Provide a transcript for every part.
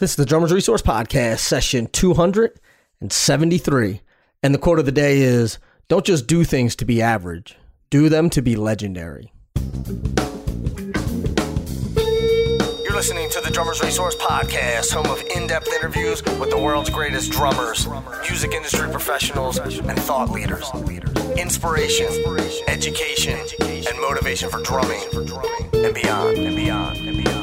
This is the Drummers Resource Podcast, session 273. And the quote of the day is Don't just do things to be average, do them to be legendary. You're listening to the Drummers Resource Podcast, home of in depth interviews with the world's greatest drummers, music industry professionals, and thought leaders. Inspiration, education, and motivation for drumming and beyond, and beyond, and beyond.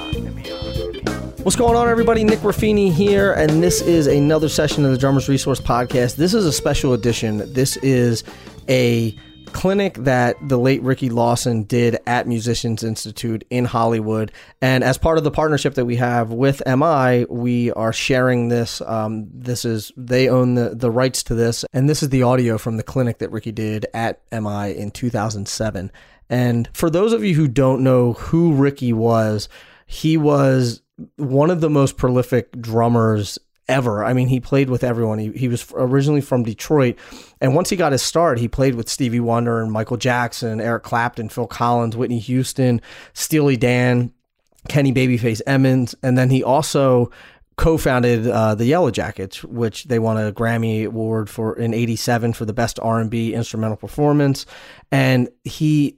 What's going on, everybody? Nick Ruffini here, and this is another session of the Drummers Resource Podcast. This is a special edition. This is a clinic that the late Ricky Lawson did at Musicians Institute in Hollywood. And as part of the partnership that we have with MI, we are sharing this. Um, this is, they own the, the rights to this. And this is the audio from the clinic that Ricky did at MI in 2007. And for those of you who don't know who Ricky was, he was one of the most prolific drummers ever. I mean, he played with everyone. He, he was originally from Detroit. And once he got his start, he played with Stevie Wonder and Michael Jackson, Eric Clapton, Phil Collins, Whitney Houston, Steely Dan, Kenny Babyface Edmonds. And then he also co-founded uh, the Yellow Jackets, which they won a Grammy award for in 87 for the best R&B instrumental performance. And he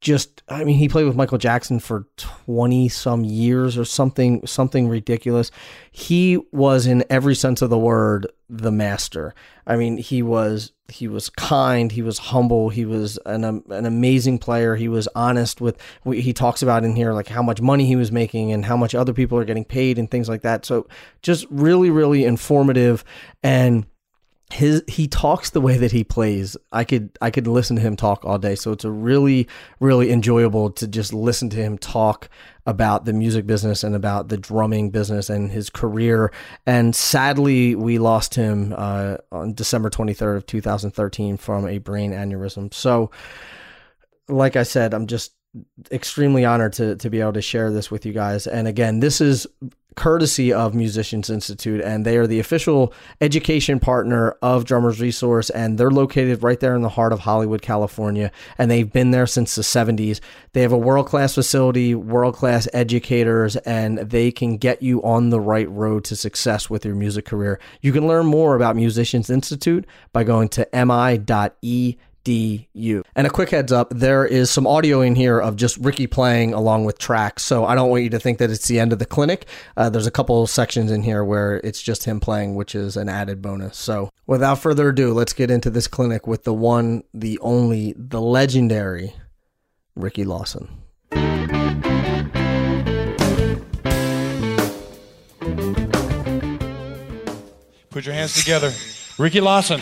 just I mean he played with Michael Jackson for 20 some years or something something ridiculous. He was in every sense of the word the master. I mean he was he was kind, he was humble, he was an um, an amazing player. He was honest with he talks about in here like how much money he was making and how much other people are getting paid and things like that. So just really really informative and his he talks the way that he plays. I could I could listen to him talk all day. So it's a really really enjoyable to just listen to him talk about the music business and about the drumming business and his career. And sadly, we lost him uh, on December 23rd of 2013 from a brain aneurysm. So, like I said, I'm just extremely honored to to be able to share this with you guys. And again, this is courtesy of Musicians Institute, and they are the official education partner of Drummers Resource, and they're located right there in the heart of Hollywood, California, and they've been there since the 70s. They have a world class facility, world class educators, and they can get you on the right road to success with your music career. You can learn more about Musicians Institute by going to mi.e DU. And a quick heads up, there is some audio in here of just Ricky playing along with tracks. So I don't want you to think that it's the end of the clinic. Uh, there's a couple sections in here where it's just him playing, which is an added bonus. So without further ado, let's get into this clinic with the one, the only, the legendary Ricky Lawson. Put your hands together. Ricky Lawson.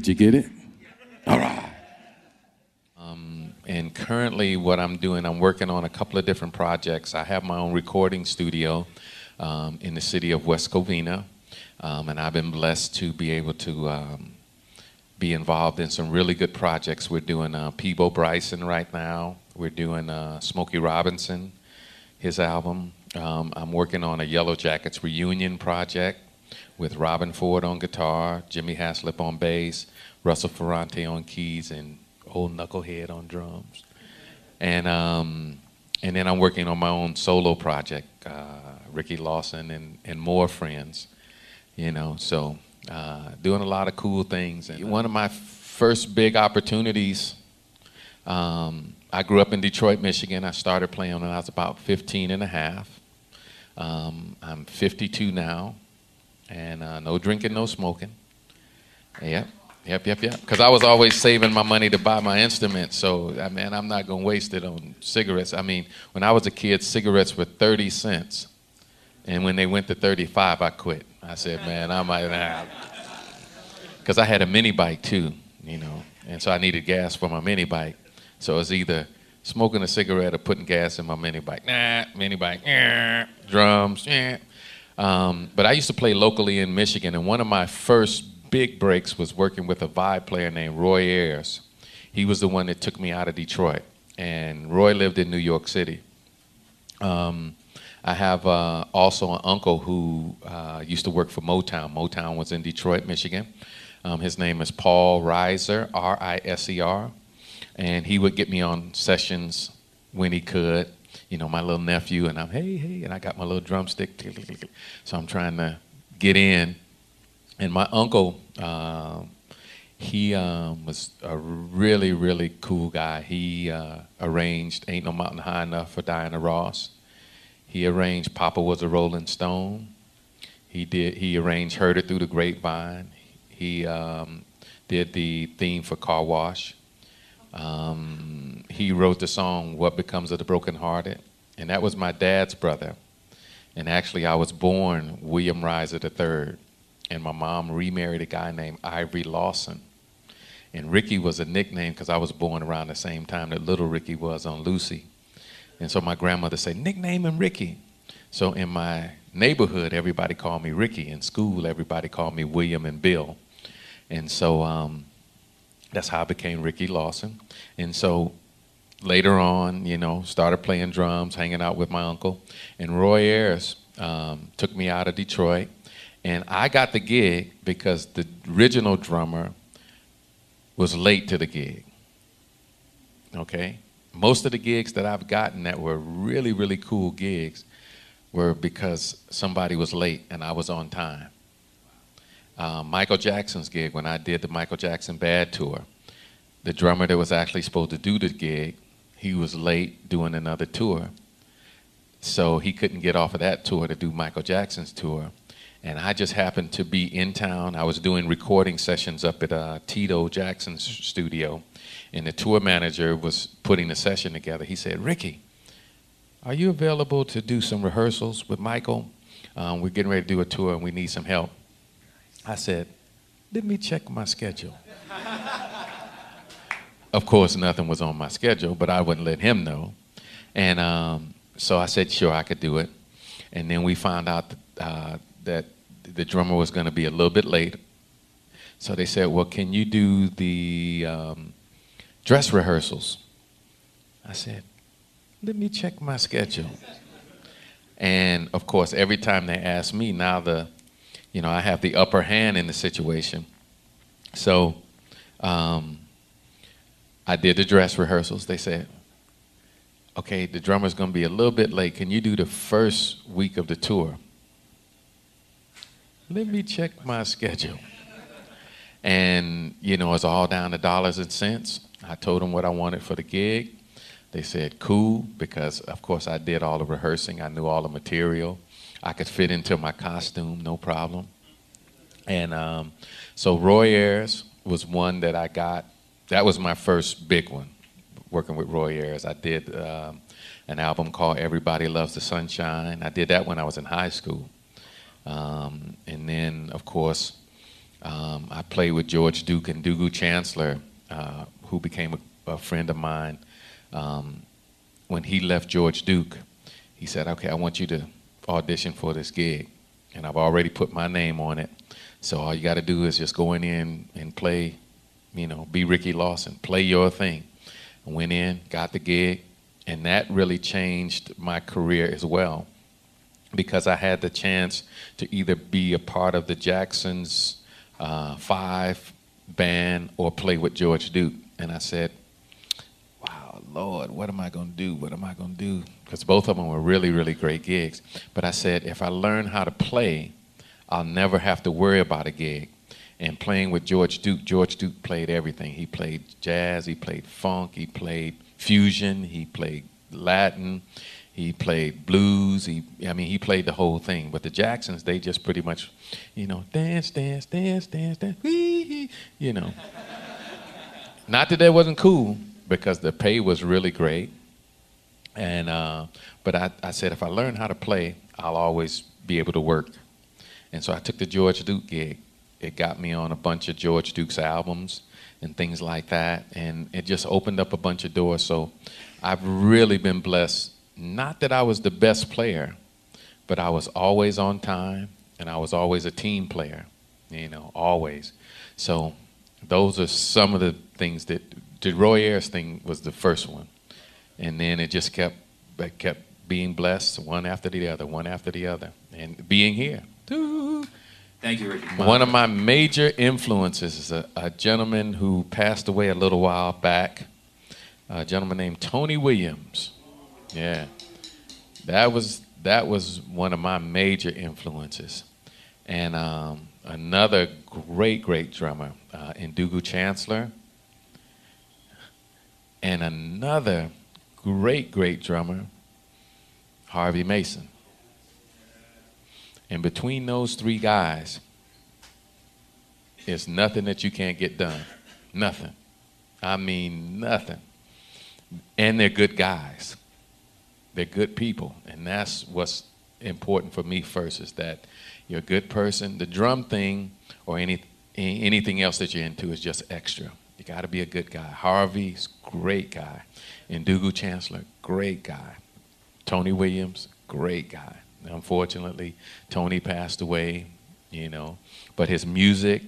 Did you get it? All right. And currently, what I'm doing, I'm working on a couple of different projects. I have my own recording studio um, in the city of West Covina, um, and I've been blessed to be able to um, be involved in some really good projects. We're doing uh, Peabo Bryson right now. We're doing uh, Smokey Robinson, his album. Um, I'm working on a Yellow Jackets reunion project with Robben Ford on guitar, Jimmy Haslip on bass, Russell Ferrante on keys, and old knucklehead on drums. And um, and then I'm working on my own solo project, uh, Ricky Lawson and, and more friends, you know. So uh, doing a lot of cool things. And one of my first big opportunities. Um, I grew up in Detroit, Michigan. I started playing when I was about 15 and a half. Um, I'm 52 now, and uh, no drinking, no smoking. Yep. Yep, yep, yep. Because I was always saving my money to buy my instruments. So, I mean, I'm not going to waste it on cigarettes. I mean, when I was a kid, cigarettes were 30 cents. And when they went to 35, I quit. I said, man, I might not. Because I had a mini bike too, you know. And so I needed gas for my mini bike. So it was either smoking a cigarette or putting gas in my mini bike. Nah, mini bike, nah, drums, yeah. Um, but I used to play locally in Michigan, and one of my first big breaks was working with a vibe player named Roy Ayers. He was the one that took me out of Detroit, and Roy lived in New York City. Um, I have uh, also an uncle who uh, used to work for Motown. Motown was in Detroit, Michigan. Um, his name is Paul Riser, R I S E R, and he would get me on sessions when he could. You know, my little nephew, and I'm hey hey, and I got my little drumstick, so I'm trying to get in and my uncle, uh, he um, was a really, really cool guy. He uh, arranged Ain't No Mountain High Enough for Diana Ross. He arranged Papa Was a Rolling Stone. He did. He arranged Heard It Through the Grapevine. He um, did the theme for Car Wash. Um, he wrote the song "What Becomes of the Brokenhearted, and that was my dad's brother. And actually, I was born William Riser III and my mom remarried a guy named Ivory Lawson. And Ricky was a nickname because I was born around the same time that little Ricky was on Lucy. And so my grandmother said, nickname him Ricky. So in my neighborhood, everybody called me Ricky. In school, everybody called me William and Bill. And so um, that's how I became Ricky Lawson. And so later on, you know, started playing drums, hanging out with my uncle. And Roy Ayers um, took me out of Detroit and I got the gig because the original drummer was late to the gig. Okay? Most of the gigs that I've gotten that were really, really cool gigs were because somebody was late and I was on time. Uh, Michael Jackson's gig, when I did the Michael Jackson Bad Tour, the drummer that was actually supposed to do the gig, he was late doing another tour. So he couldn't get off of that tour to do Michael Jackson's tour and I just happened to be in town. I was doing recording sessions up at uh, Tito Jackson's studio, and the tour manager was putting the session together. He said, Ricky, are you available to do some rehearsals with Michael? Um, we're getting ready to do a tour and we need some help. I said, let me check my schedule. of course, nothing was on my schedule, but I wouldn't let him know. And um, so I said, sure, I could do it. And then we found out that, uh, that the drummer was going to be a little bit late. So they said, Well, can you do the um, dress rehearsals? I said, Let me check my schedule. And of course, every time they asked me, now the, you know, I have the upper hand in the situation. So um, I did the dress rehearsals. They said, okay, the drummer's going to be a little bit late. Can you do the first week of the tour? let me check my schedule. And, you know, it's all down to dollars and cents. I told them what I wanted for the gig. They said, cool, because of course I did all the rehearsing. I knew all the material. I could fit into my costume, no problem. And um, so Roy Ayers was one that I got. That was my first big one, working with Roy Ayers. I did um, an album called Everybody Loves the Sunshine. I did that when I was in high school. Um, and then, of course, Um, I played with George Duke and Ndugu Chancler, uh, who became a, a, friend of mine. Um, when he left George Duke, he said, "Okay, I want you to audition for this gig," and I've already put my name on it. So all you got to do is just go in and, play, you know, be Ricky Lawson, play your thing. Went in, got the gig, and that really changed my career as well because I had the chance to either be a part of the Jacksons uh, Five band or play with George Duke. And I said, wow, Lord, what am I going to do? What am I going to do? Because both of them were really, really great gigs. But I said, if I learn how to play, I'll never have to worry about a gig. And playing with George Duke, George Duke played everything. He played jazz, he played funk, he played fusion, he played Latin, he played blues. He, I mean, he played the whole thing. But the Jacksons, they just pretty much, you know, dance, dance, dance, dance, dance, wee, you know. Not that that wasn't cool, because the pay was really great. And uh, but I, I said if I learn how to play, I'll always be able to work. And so I took the George Duke gig. It got me on a bunch of George Duke's albums and things like that, and it just opened up a bunch of doors. So I've really been blessed not that I was the best player, but I was always on time and I was always a team player, you know, always. So those are some of the things that the Roy Ayers thing was the first one. And then it just kept it kept being blessed one after the other, one after the other, and being here. Thank you, Richard. One of my major influences is a, a gentleman who passed away a little while back, a gentleman named Tony Williams. Yeah, that was that was one of my major influences, and um, another great great drummer, uh, Ndugu Chancler, and another great great drummer, Harvey Mason. And between those three guys, it's nothing that you can't get done. Nothing. I mean, nothing. And they're good guys. They're good people, and that's what's important for me first is that you're a good person. The drum thing or any anything else that you're into is just extra. You got to be a good guy. Harvey's great guy. Ndugu Chancler, great guy. Tony Williams, great guy. Unfortunately, Tony passed away, you know, but his music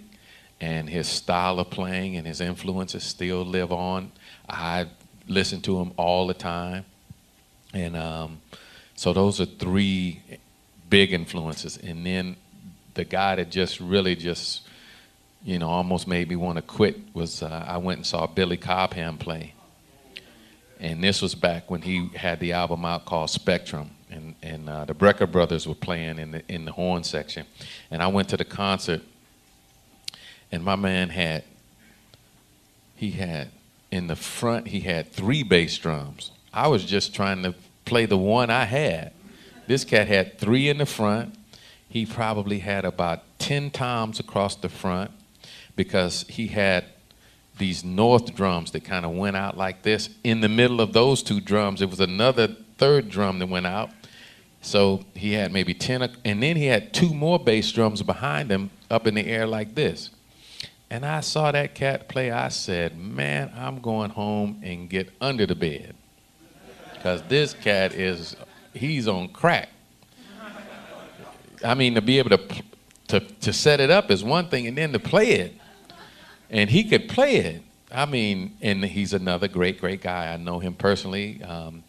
and his style of playing and his influences still live on. I listen to him all the time. And um, so those are three big influences. And then the guy that just really just, you know, almost made me want to quit was uh, I went and saw Billy Cobham play. And this was back when he had the album out called Spectrum. And, and uh, the Brecker brothers were playing in the, in the horn section. And I went to the concert, and my man had, he had, in the front, he had three bass drums I was just trying to play the one I had. This cat had three in the front. He probably had about 10 toms across the front because he had these north drums that kind of went out like this. In the middle of those two drums, it was another third drum that went out. So he had maybe 10, and then he had two more bass drums behind him up in the air like this. And I saw that cat play. I said, Man, I'm going home and get under the bed because this cat is he's on crack. I mean, to be able to, to to set it up is one thing, and then to play it, and he could play it. I mean, and he's another great, great guy. I know him personally. Um,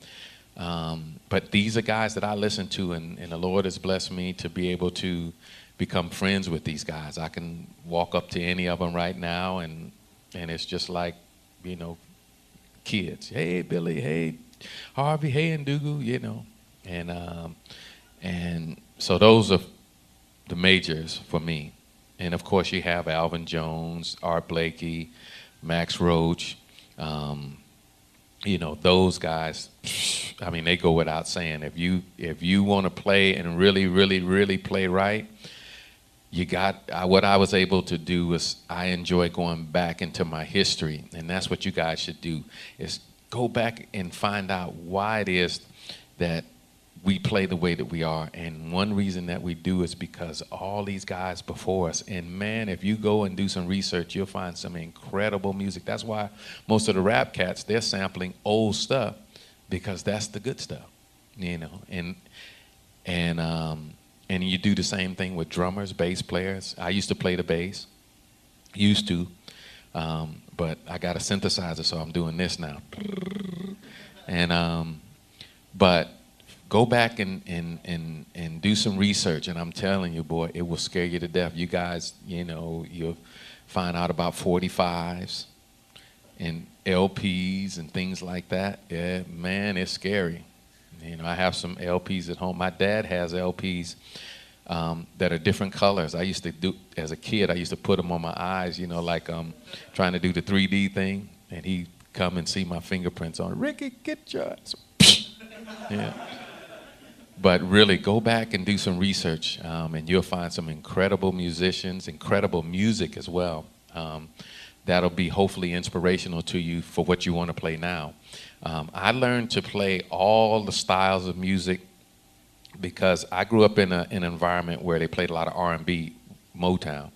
um, but these are guys that I listen to, and, and the Lord has blessed me to be able to become friends with these guys. I can walk up to any of them right now, and and it's just like, you know, kids. Hey, Billy. Hey, Harvey, hey, Ndugu, you know, and um, and so those are the majors for me. And of course, you have Elvin Jones, Art Blakey, Max Roach. Um, you know those guys. I mean, they go without saying. If you if you want to play and really, really, really play right, you got uh, what I was able to do was I enjoy going back into my history, and that's what you guys should do. Is go back and find out why it is that we play the way that we are. And one reason that we do is because all these guys before us. And man, if you go and do some research, you'll find some incredible music. That's why most of the rap cats, they're sampling old stuff because that's the good stuff, you know. And and um, and you do the same thing with drummers, bass players. I used to play the bass, used to, um, but I got a synthesizer, so I'm doing this now. And um, but go back and, and, and, and do some research. And I'm telling you, boy, it will scare you to death. You guys, you know, you'll find out about 45s and LPs and things like that. Yeah, man, it's scary. You know, I have some LPs at home. My dad has LPs um, that are different colors. I used to do, as a kid, I used to put them on my eyes, you know, like um, trying to do the 3D thing. And he'd come and see my fingerprints on. Ricky, get your yeah but really go back and do some research um, and you'll find some incredible musicians incredible music as well um, that'll be hopefully inspirational to you for what you want to play now. Um, i learned to play all the styles of music because i grew up in, a, in an environment where they played a lot of r&b motown.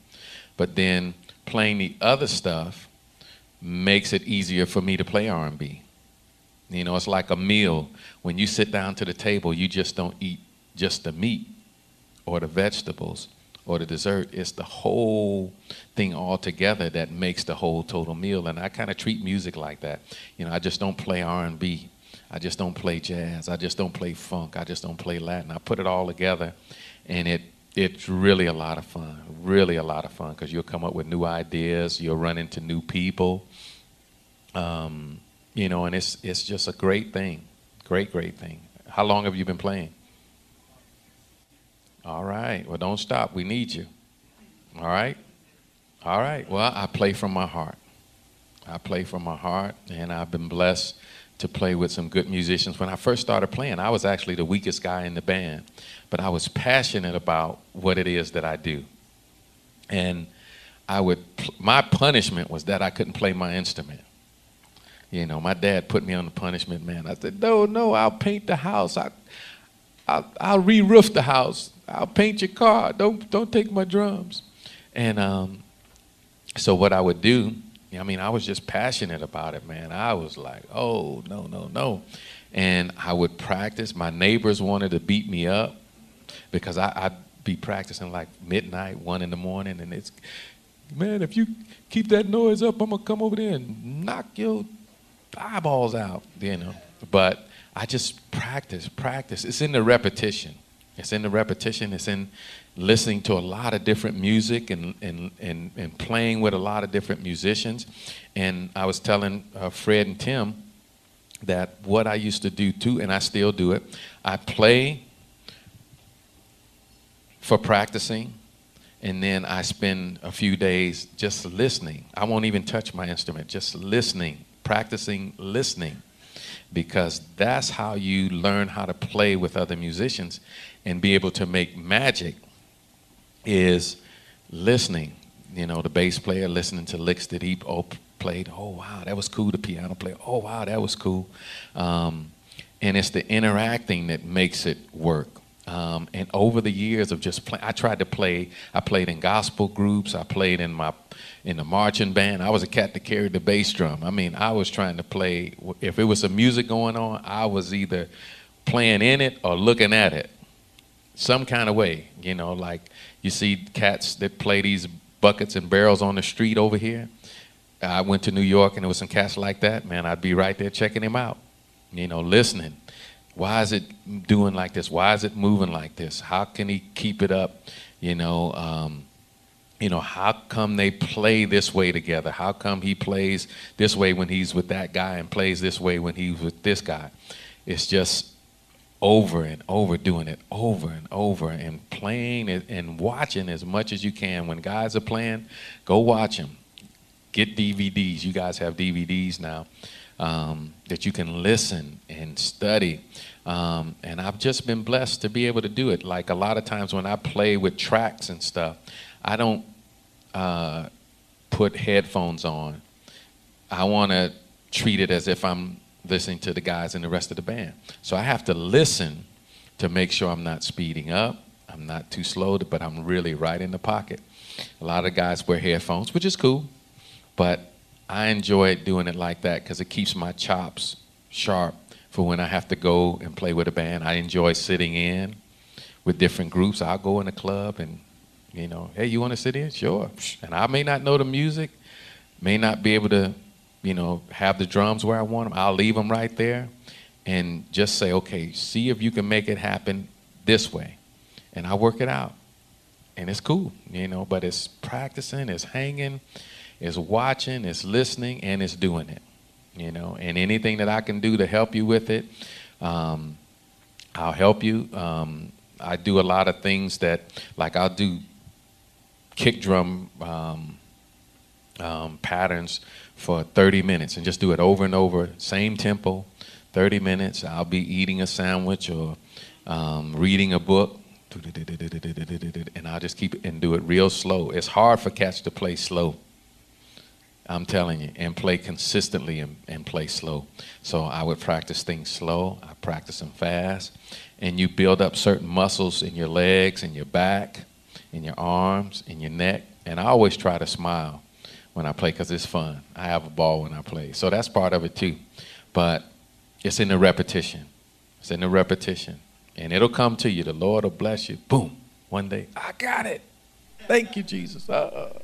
But then playing the other stuff makes it easier for me to play r&b you know, it's like a meal. When you sit down to the table, you just don't eat just the meat or the vegetables or the dessert. It's the whole thing all together that makes the whole total meal. And I kind of treat music like that. You know, I just don't play R&B. I just don't play jazz. I just don't play funk. I just don't play Latin. I put it all together, and it it's really a lot of fun. Really a lot of fun because you'll come up with new ideas. You'll run into new people. Um, you know, and it's it's just a great thing, great great thing. How long have you been playing? All right. Well, don't stop. We need you. All right. All right. Well, I play from my heart. I play from my heart, and I've been blessed to play with some good musicians. When I first started playing, I was actually the weakest guy in the band, but I was passionate about what it is that I do. And I would, my punishment was that I couldn't play my instrument. You know, my dad put me on the punishment, man. I said, no, no, I'll paint the house. I, I'll, I'll re-roof the house. I'll paint your car. Don't, don't take my drums. And um, so what I would do, I mean, I was just passionate about it, man. I was like, oh, no, no, no. And I would practice. My neighbors wanted to beat me up because I, I'd be practicing like midnight, one in the morning, and it's, man, if you keep that noise up, I'm gonna come over there and knock your eyeballs out, you know. But I just practice, practice. It's in the repetition. It's in the repetition. It's in listening to a lot of different music and, and, and, and playing with a lot of different musicians. And I was telling uh, Fred and Tim that what I used to do too, and I still do it, I play for practicing, and then I spend a few days just listening. I won't even touch my instrument, just listening practicing listening because that's how you learn how to play with other musicians and be able to make magic is listening. You know the bass player listening to licks that he played. Oh wow that was cool the piano player. Oh wow that was cool. Um, and it's the interacting that makes it work um, and over the years of just playing, I tried to play. I played in gospel groups. I played in my in the marching band. I was a cat that carried the bass drum. I mean, I was trying to play. If it was some music going on, I was either playing in it or looking at it, some kind of way. You know, like you see cats that play these buckets and barrels on the street over here. I went to New York and there was some cats like that. Man, I'd be right there checking him out. You know, listening why is it doing like this? Why is it moving like this? How can he keep it up? You know, um, you know, how come they play this way together? How come he plays this way when he's with that guy and plays this way when he's with this guy? It's just over and over doing it over and over and playing and watching as much as you can. When guys are playing, go watch them. Get DVDs. You guys have DVDs now um, that you can listen and study. Um, and I've just been blessed to be able to do it. Like a lot of times when I play with tracks and stuff, I don't uh, put headphones on. I want to treat it as if I'm listening to the guys and the rest of the band. So I have to listen to make sure I'm not speeding up, I'm not too slow, but I'm really right in the pocket. A lot of guys wear headphones, which is cool, but I enjoy doing it like that because it keeps my chops sharp for when I have to go and play with a band. I enjoy sitting in with different groups. I'll go in a club and, you know, hey, you want to sit in? Sure. And I may not know the music, may not be able to, you know, have the drums where I want them. I'll leave them right there and just say, okay, see if you can make it happen this way. And I work it out. And it's cool, you know, but it's practicing, it's hanging, it's watching, it's listening, and it's doing it, you know. And anything that I can do to help you with it, um, I'll help you. Um, I do a lot of things that, like, I'll do kick drum um, um, patterns for 30 minutes and just do it over and over, same tempo, 30 minutes. I'll be eating a sandwich or um, reading a book, and I'll just keep it and do it real slow. It's hard for cats to play slow. I'm telling you, and play consistently and, and play slow. So I would practice things slow. I practice them fast, and you build up certain muscles in your legs, and your back, in your arms, in your neck. And I always try to smile when I play because it's fun. I have a ball when I play, so that's part of it too. But it's in the repetition. It's in the repetition, and it'll come to you. The Lord will bless you. Boom! One day, I got it. Thank you, Jesus. Uh,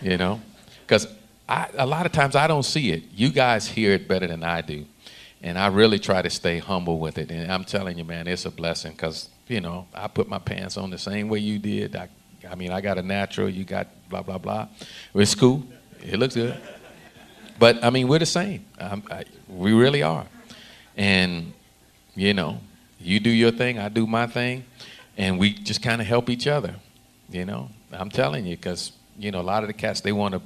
you know because a lot of times I don't see it. You guys hear it better than I do. And I really try to stay humble with it. And I'm telling you, man, it's a blessing because, you know, I put my pants on the same way you did. I, I mean, I got a natural, you got blah, blah, blah. It's cool. It looks good. But, I mean, we're the same. I, we really are. And, you know, you do your thing, I do my thing. And we just kind of help each other, you know. I'm telling you because, you know, a lot of the cats, they want to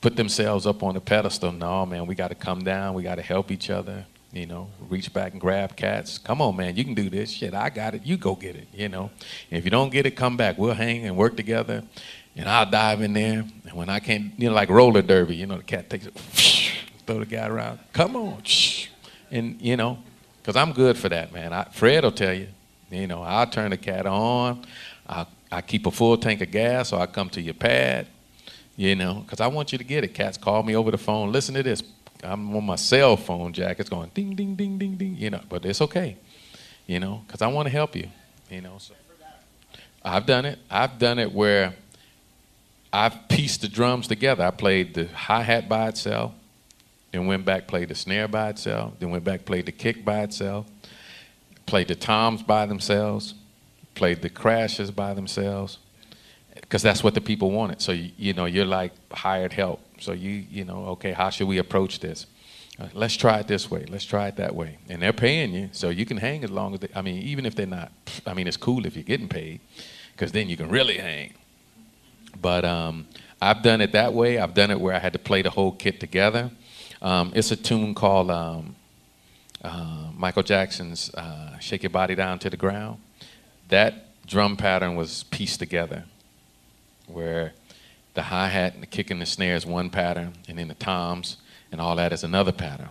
put themselves up on a pedestal. No, man, we got to come down. We got to help each other. You know, reach back and grab cats. Come on, man, you can do this. Shit, I got it. You go get it. You know, and if you don't get it, come back. We'll hang and work together. And I'll dive in there. And when I can't, you know, like roller derby, you know, the cat takes it, throw the guy around. Come on, and you know, because I'm good for that, man. I, Fred will tell you. You know, I'll turn the cat on. I I keep a full tank of gas, or I come to your pad you know, because I want you to get it. Cats call me over the phone. Listen to this. I'm on my cell phone, Jack. It's going ding, ding, ding, ding, ding. You know, but it's okay. You know, because I want to help you. You know, so I've done it. I've done it where I've pieced the drums together. I played the hi hat by itself, then went back played the snare by itself, then went back played the kick by itself, played the toms by themselves, played the crashes by themselves because that's what the people wanted. So you, you, know, you're like hired help. So you you know, okay, how should we approach this? Uh, let's try it this way. Let's try it that way. And they're paying you, so you can hang as long as they. I mean, even if they're not. I mean, it's cool if you're getting paid, because then you can really hang. But um, I've done it that way. I've done it where I had to play the whole kit together. Um, it's a tune called um, uh, Michael Jackson's uh, "Shake Your Body Down to the Ground." That drum pattern was pieced together where the hi hat and the kick and the snare is one pattern, and then the toms and all that is another pattern.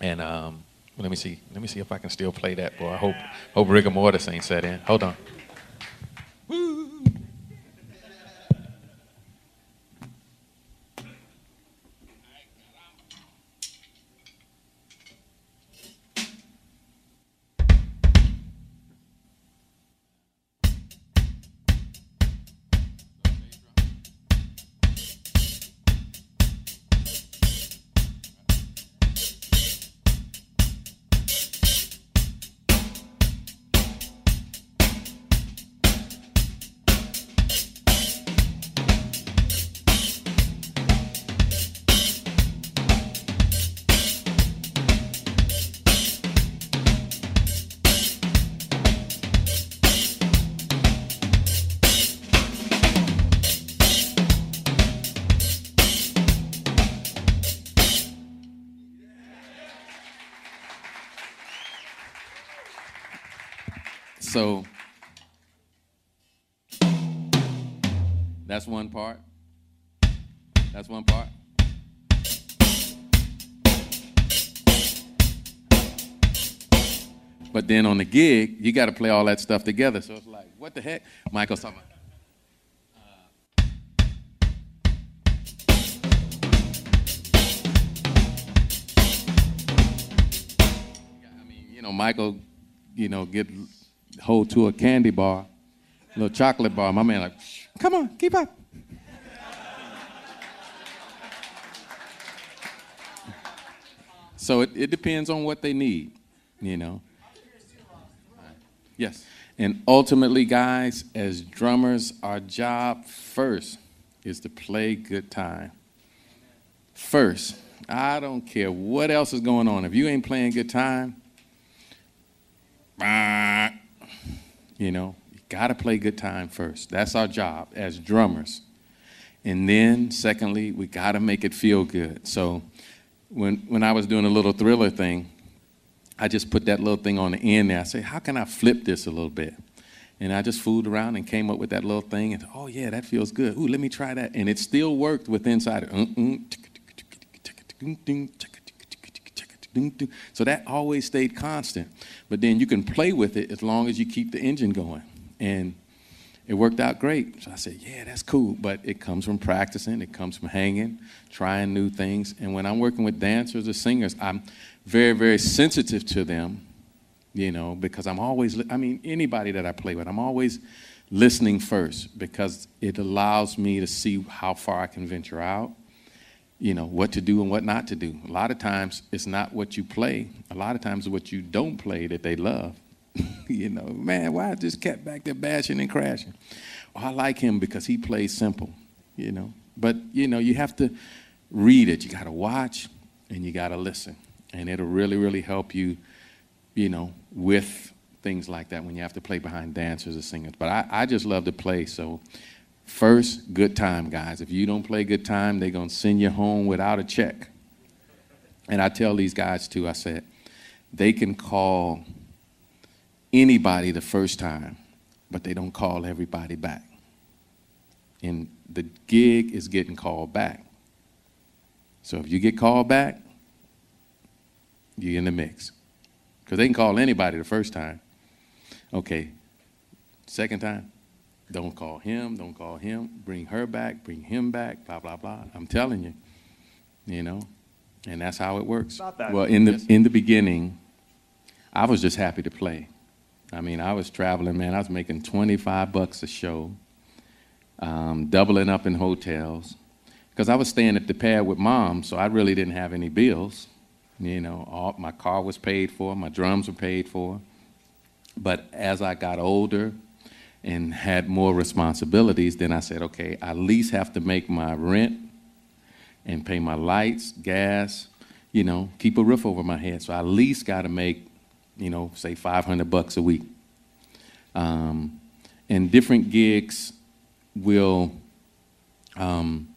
And um, let me see, let me see if I can still play that. Boy, I hope hope rigor mortis ain't set in. Hold on. That's one part. That's one part. But then on the gig, you got to play all that stuff together. So it's like, what the heck? Michael's talking about. Uh, I mean, you know, Michael, you know, get hold to a candy bar, little chocolate bar. My man, like, come on, keep up. So it, it depends on what they need, you know. Yes. And ultimately, guys, as drummers, our job first is to play good time. First. I don't care what else is going on. If you ain't playing good time, you know, you got to play good time first. That's our job as drummers. And then, secondly, we got to make it feel good. So, when, when I was doing a little thriller thing, I just put that little thing on the end there. I say, how can I flip this a little bit? And I just fooled around and came up with that little thing. And oh yeah, that feels good. Ooh, let me try that. And it still worked with inside. So that always stayed constant. But then you can play with it as long as you keep the engine going. And it worked out great. So I said, yeah, that's cool. But it comes from practicing, it comes from hanging, trying new things. And when I'm working with dancers or singers, I'm very, very sensitive to them, you know, because I'm always, I mean, anybody that I play with, I'm always listening first because it allows me to see how far I can venture out, you know, what to do and what not to do. A lot of times it's not what you play, a lot of times it's what you don't play that they love. you know, man, why is this cat back there bashing and crashing? Well, I like him because he plays simple, you know. But, you know, you have to read it. You got to watch and you got to listen and it'll really, really help you, you know, with things like that when you have to play behind dancers or singers. But I, I just love to play. So, first, good time, guys. If you don't play good time, they're going to send you home without a check. And I tell these guys too, I said, they can call anybody the first time, but they don't call everybody back. And the gig is getting called back. So if you get called back, you're in the mix. Because they can call anybody the first time. Okay, second time, don't call him, don't call him, bring her back, bring him back, blah, blah, blah. I'm telling you, you know, and that's how it works. Well, in the, in the beginning, I was just happy to play. I mean, I was traveling, man, I was making 25 bucks a show, um, doubling up in hotels, because I was staying at the pad with mom, so I really didn't have any bills. You know, all, my car was paid for, my drums were paid for. But as I got older and had more responsibilities, then I said, okay, I at least have to make my rent and pay my lights, gas, you know, keep a roof over my head. So I at least got to make, you know, say 500 bucks a week. Um, and different gigs will, um,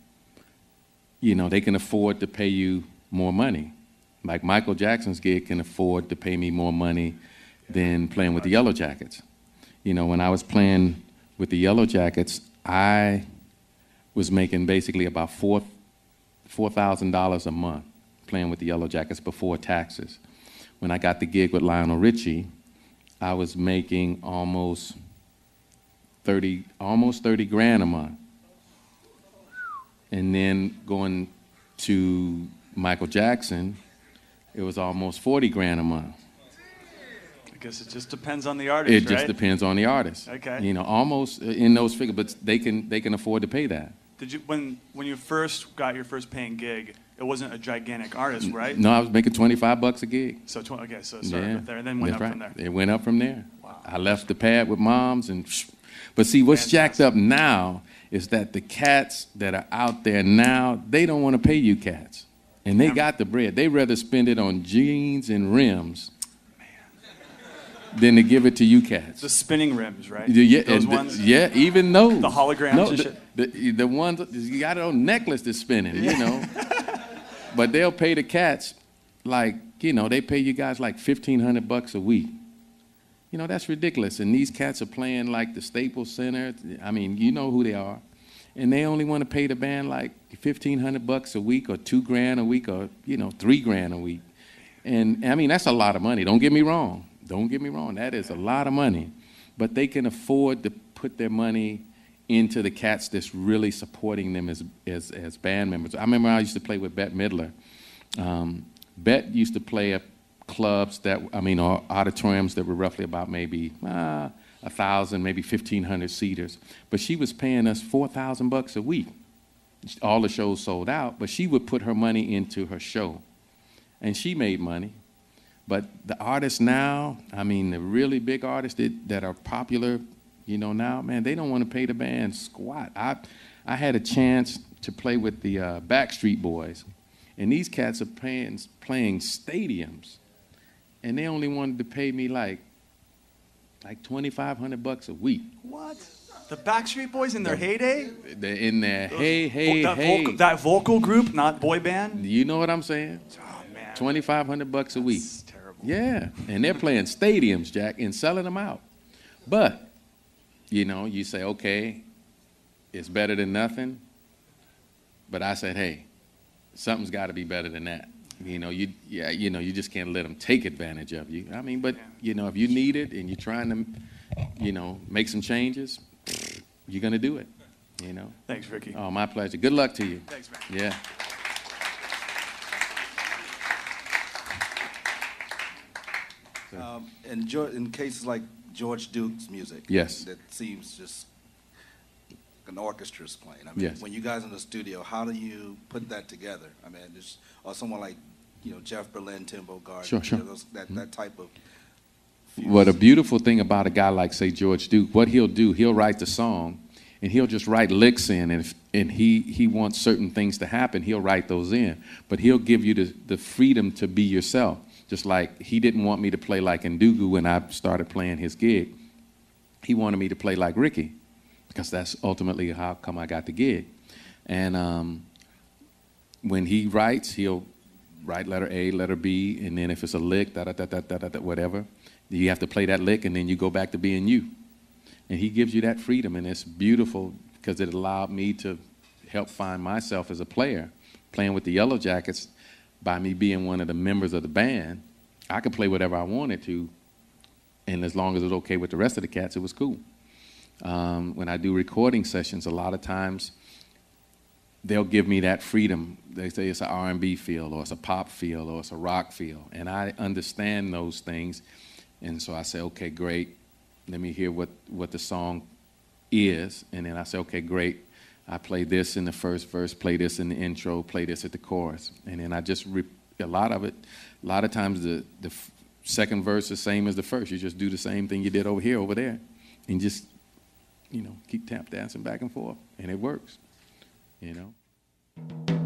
you know, they can afford to pay you more money. Like Michael Jackson's gig can afford to pay me more money than playing with the Yellowjackets. You know, when I was playing with the Yellowjackets, I was making basically about four four thousand dollars a month playing with the Yellowjackets before taxes. When I got the gig with Lionel Richie, I was making almost thirty almost thirty grand a month. And then going to Michael Jackson, it was almost 40 grand a month. I guess it just depends on the artist. It just right? depends on the artist. Okay. You know, almost uh, in those figures, but they can they can afford to pay that. Did you when when you first got your first paying gig? It wasn't a gigantic artist, right? No, I was making 25 bucks a gig. So tw- okay, so started yeah. there and then went That's up right. from there. It went up from there. Wow. I left the pad with moms and, but see, what's jacked up now is that the cats that are out there now, they don't want to pay you cats. And they Yeah. got the bread. They rather spend it on jeans and rims than to give it to you cats. The spinning rims, right? Yeah, Those the- ones. yeah, even those. The holograms No, the, the, the ones you got it on necklace that's spinning, you know. but they'll pay the cats like you know they pay you guys like fifteen hundred bucks a week. You know that's ridiculous. And these cats are playing like the Staples Center. I mean, you know who they are, and they only want to pay the band like fifteen hundred bucks a week or two grand a week or you know three grand a week. And I mean that's a lot of money. Don't get me wrong. Don't get me wrong, that is a lot of money. But they can afford to put their money into the cats that's really supporting them as, as, as band members. I remember I used to play with Bette Midler. Um, used to play at clubs that, I mean, or auditoriums that were roughly about maybe uh, a thousand, maybe fifteen hundred seaters. But she was paying us four thousand bucks a week. All the shows sold out, but she would put her money into her show, and she made money. But the artists now, I mean, the really big artists that, that are popular, you know, now, man, they don't want to pay the band squat. I, I had a chance to play with the uh, Backstreet Boys, and these cats are playing, playing stadiums, and they only wanted to pay me like like 2500 bucks a week. What? The Backstreet Boys in their heyday? They're in there, hey, hey, that, hey. Vocal, that vocal group, not boy band? you know what I'm saying? Oh, man. 2500 bucks a week. That's terrible. Yeah, and they're playing stadiums, Jack, and selling them out. But, you know, you say, okay, it's better than nothing. But I said, hey, something's got to be better than that. You know, you yeah, you know, you just can't let them take advantage of you. I mean, but you know, if you need it and you're trying to, you know, make some changes, you're gonna do it. You know. Thanks, Ricky. Oh, my pleasure. Good luck to you. Thanks, man. Yeah. Um, in, Geor- in cases like George Duke's music, Yes. that seems just an orchestra's playing. I mean, Yes. when you guys in the studio, how do you put that together? I mean, just or someone like you know Jeff Berlin, Timbo Bogard, Sure, you sure. know, those, that mm-hmm. that type of. Well, the beautiful thing about a guy like, say, George Duke, what he'll do, he'll write the song, and he'll just write licks in, and if, and he he wants certain things to happen, he'll write those in, but he'll give you the the freedom to be yourself. Just like he didn't want me to play like Ndugu when I started playing his gig, he wanted me to play like Ricky, because that's ultimately how come I got the gig, and um, when he writes, he'll write letter A, letter B, and then if it's a lick, da da da da da da, whatever, you have to play that lick, and then you go back to being you. And he gives you that freedom, and it's beautiful because it allowed me to help find myself as a player, playing with the Yellowjackets. By me being one of the members of the band, I could play whatever I wanted to, and as long as it was okay with the rest of the cats, it was cool. Um, when I do recording sessions, a lot of times they'll give me that freedom. They say it's an R&B feel, or it's a pop feel, or it's a rock feel, and I understand those things. And so I say, okay, great. Let me hear what, what the song is, and then I say, okay, great. I play this in the first verse, play this in the intro, play this at the chorus, and then I just re- a lot of it. A lot of times the the second verse is the same as the first. You just do the same thing you did over here, over there, and just you know keep tap dancing back and forth, and it works. You know.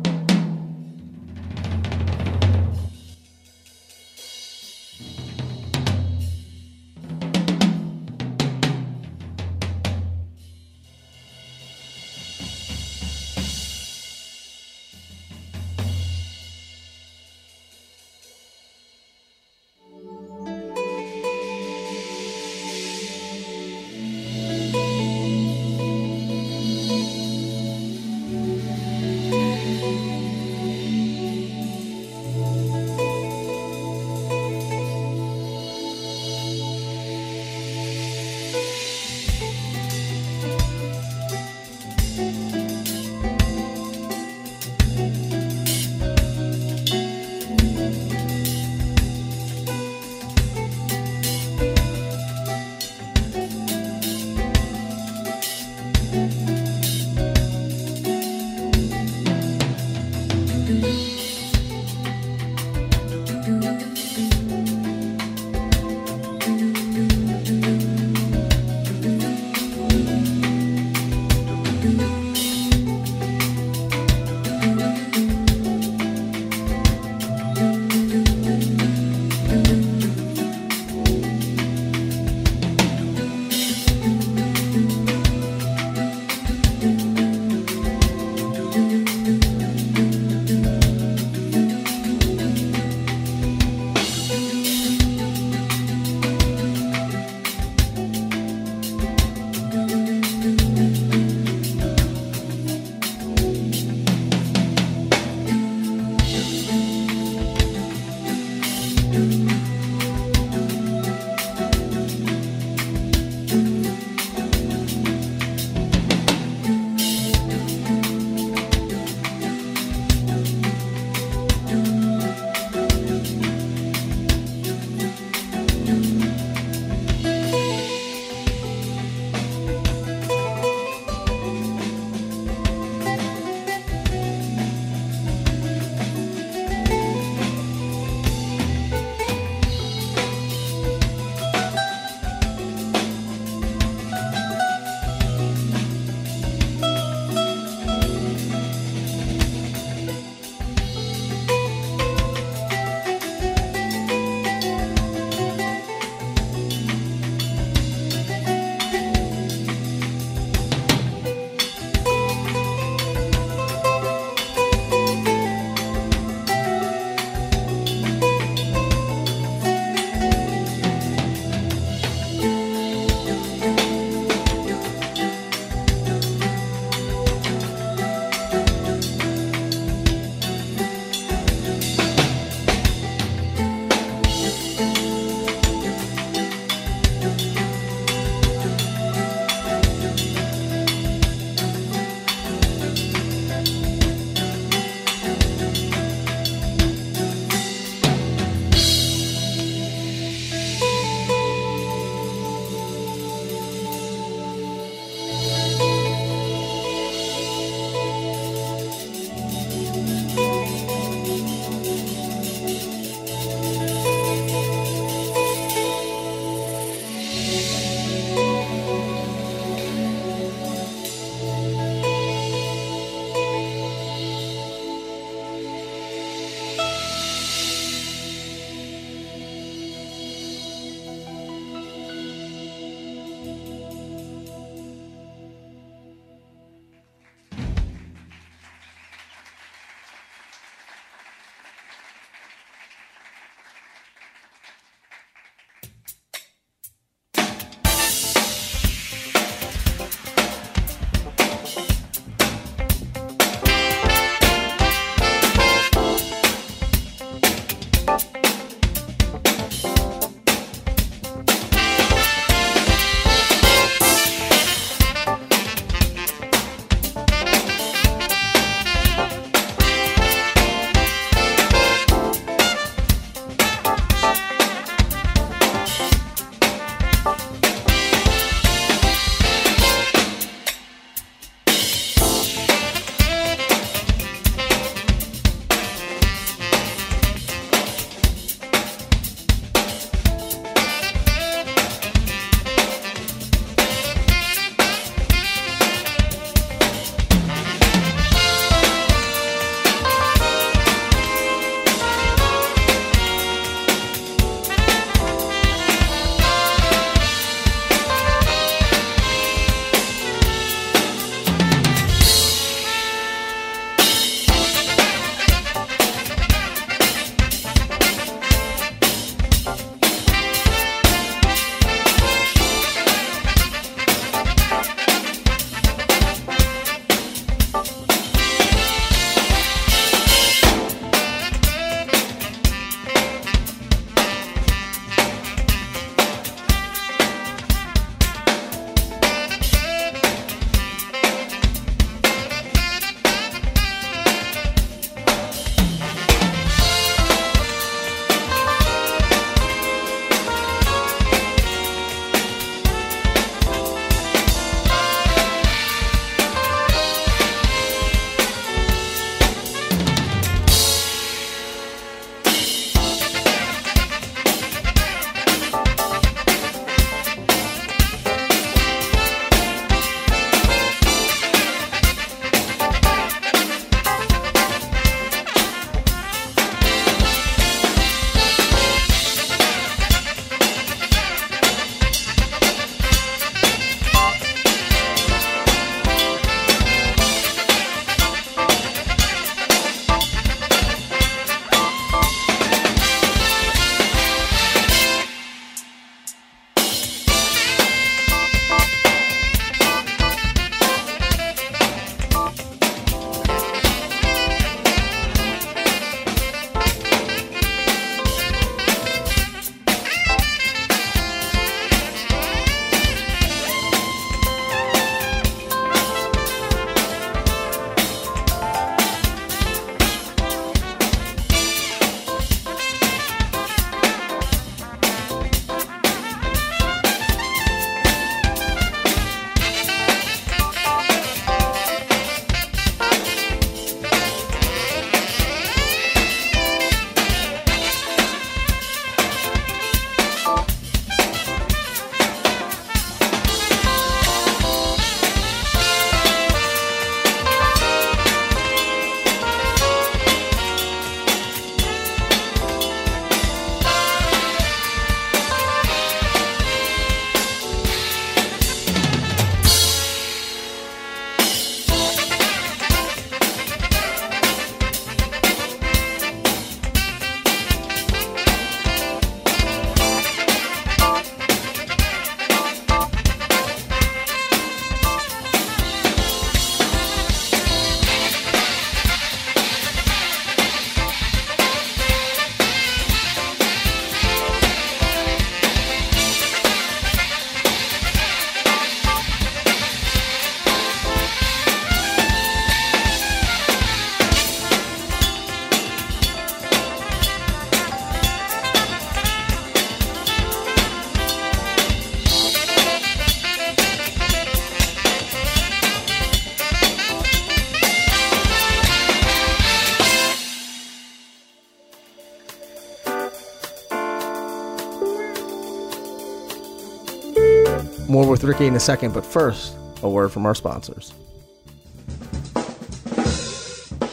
With Ricky in a second, but first, a word from our sponsors.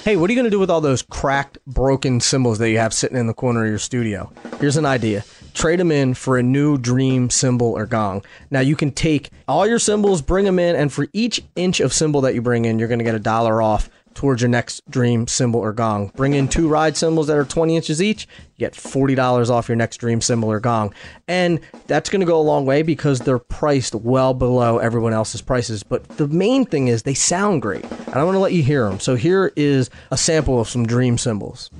Hey, what are you going to do with all those cracked, broken cymbals that you have sitting in the corner of your studio? Here's an idea trade them in for a new dream cymbal or gong. Now, you can take all your cymbals, bring them in, and for each inch of cymbal that you bring in, you're going to get a dollar off towards your next dream cymbal or gong. Bring in two ride cymbals that are 20 inches each, you get $40 off your next dream cymbal or gong. And that's going to go a long way because they're priced well below everyone else's prices. But the main thing is they sound great. And I want to let you hear them. So here is a sample of some dream cymbals.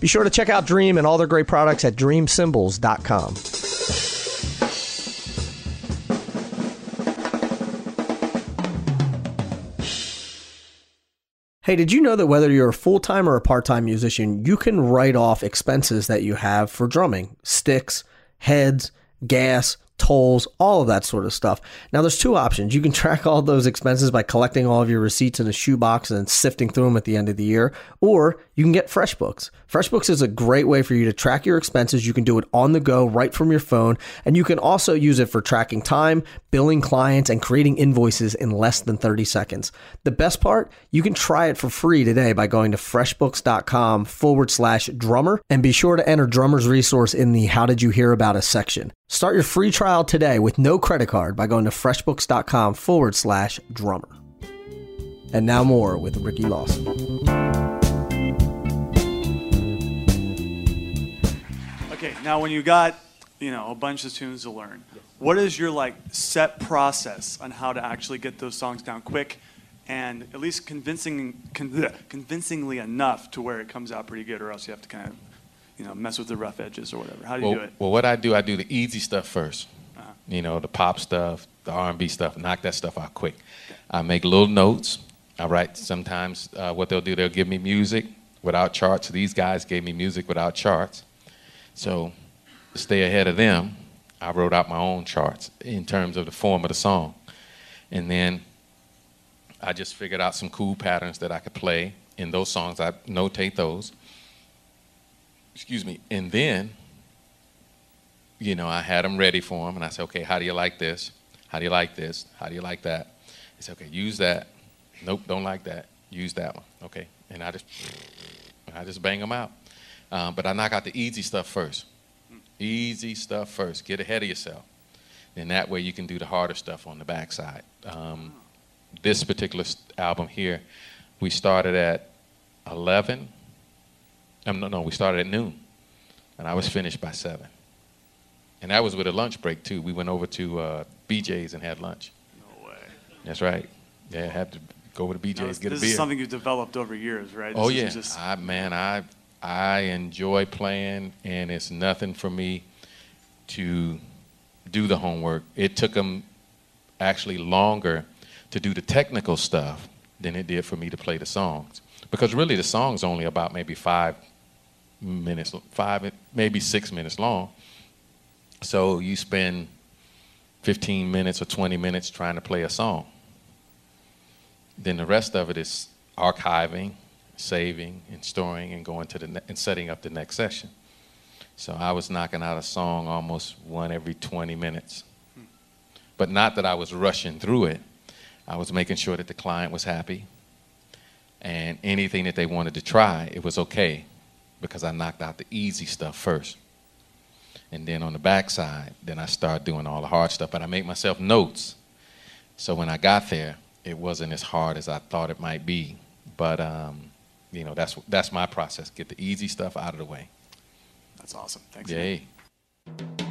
Be sure to check out Dream and all their great products at dreamcymbals.com. Hey, did you know that whether you're a full time or a part time musician, you can write off expenses that you have for drumming? Sticks, heads, gas, tolls, all of that sort of stuff. Now, there's two options. You can track all those expenses by collecting all of your receipts in a shoebox and sifting through them at the end of the year, or you can get FreshBooks. FreshBooks is a great way for you to track your expenses. You can do it on the go right from your phone, and you can also use it for tracking time, billing clients, and creating invoices in less than 30 seconds. The best part, you can try it for free today by going to freshbooks.com forward slash drummer, and be sure to enter drummer's resource in the How Did You Hear About Us section. Start your free trial today with no credit card by going to freshbooks.com forward slash drummer. And now more with Ricky Lawson. Okay, now when you got, you know, a bunch of tunes to learn, what is your like set process on how to actually get those songs down quick and at least convincing, con- convincingly enough to where it comes out pretty good, or else you have to kind of, you know, mess with the rough edges or whatever. How do you well, do it? well, what I do, I do the easy stuff 1st You know, the pop stuff, the R&B stuff. Knock that stuff out quick. I make little notes. I write. Sometimes uh, what they'll do, they'll give me music without charts. These guys gave me music without charts. So to stay ahead of them, I wrote out my own charts in terms of the form of the song, and then I just figured out some cool patterns that I could play in those songs. I notate those. Excuse me, and then you know, I had them ready for him, and I said, okay, how do you like this? How do you like this? How do you like that? He said, okay, use that. Nope, don't like that. Use that one. Okay, and I just, I just bang them out. Um, but I knock out the easy stuff first. Easy stuff first. Get ahead of yourself. And that way you can do the harder stuff on the backside. Um, this particular album here, we started at 11. Um, no, no, we started at noon, and I was finished by 7. And that was with a lunch break too. We went over to uh, BJ's and had lunch. No way. That's right. Yeah, had to go over to BJ's get a this beer. is something you've developed over years, right? oh This yeah, just- I man, I I enjoy playing, and it's nothing for me to do the homework. It took them actually longer to do the technical stuff than it did for me to play the songs, because really the song's only about maybe five minutes, five maybe six minutes long. So you spend 15 minutes or 20 minutes trying to play a song. Then the rest of it is archiving, saving, and storing, and going to the ne- and setting up the next session. So I was knocking out a song almost one every 20 minutes. But not that I was rushing through it. I was making sure that the client was happy, and anything that they wanted to try, it was okay, because I knocked out the easy stuff first. And then on the backside, then I started doing all the hard stuff. But I make myself notes. So when I got there, it wasn't as hard as I thought it might be. But um, you know, that's that's my process. Get the easy stuff out of the way. That's awesome. Thanks. man. Yay. But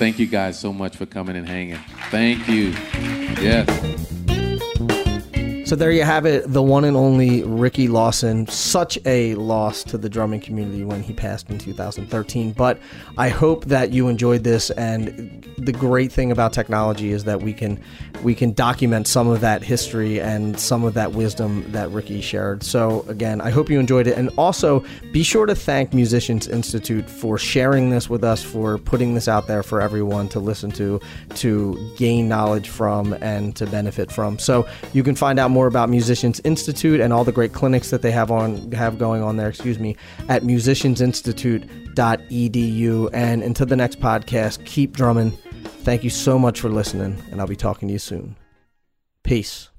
thank you guys so much for coming and hanging. Thank you. Yes. So there you have it, the one and only Ricky Lawson. Such a loss to the drumming community when he passed in 2013. But I hope that you enjoyed this. And the great thing about technology is that we can we can document some of that history and some of that wisdom that Ricky shared. So again, I hope you enjoyed it. And also be sure to thank Musicians Institute for sharing this with us, for putting this out there for everyone to listen to, to gain knowledge from, and to benefit from. So you can find out more about Musicians Institute and all the great clinics that they have on have going on there, excuse me, at musiciansinstitute.edu. And until the next podcast, keep drumming. Thank you so much for listening, and I'll be talking to you soon. Peace.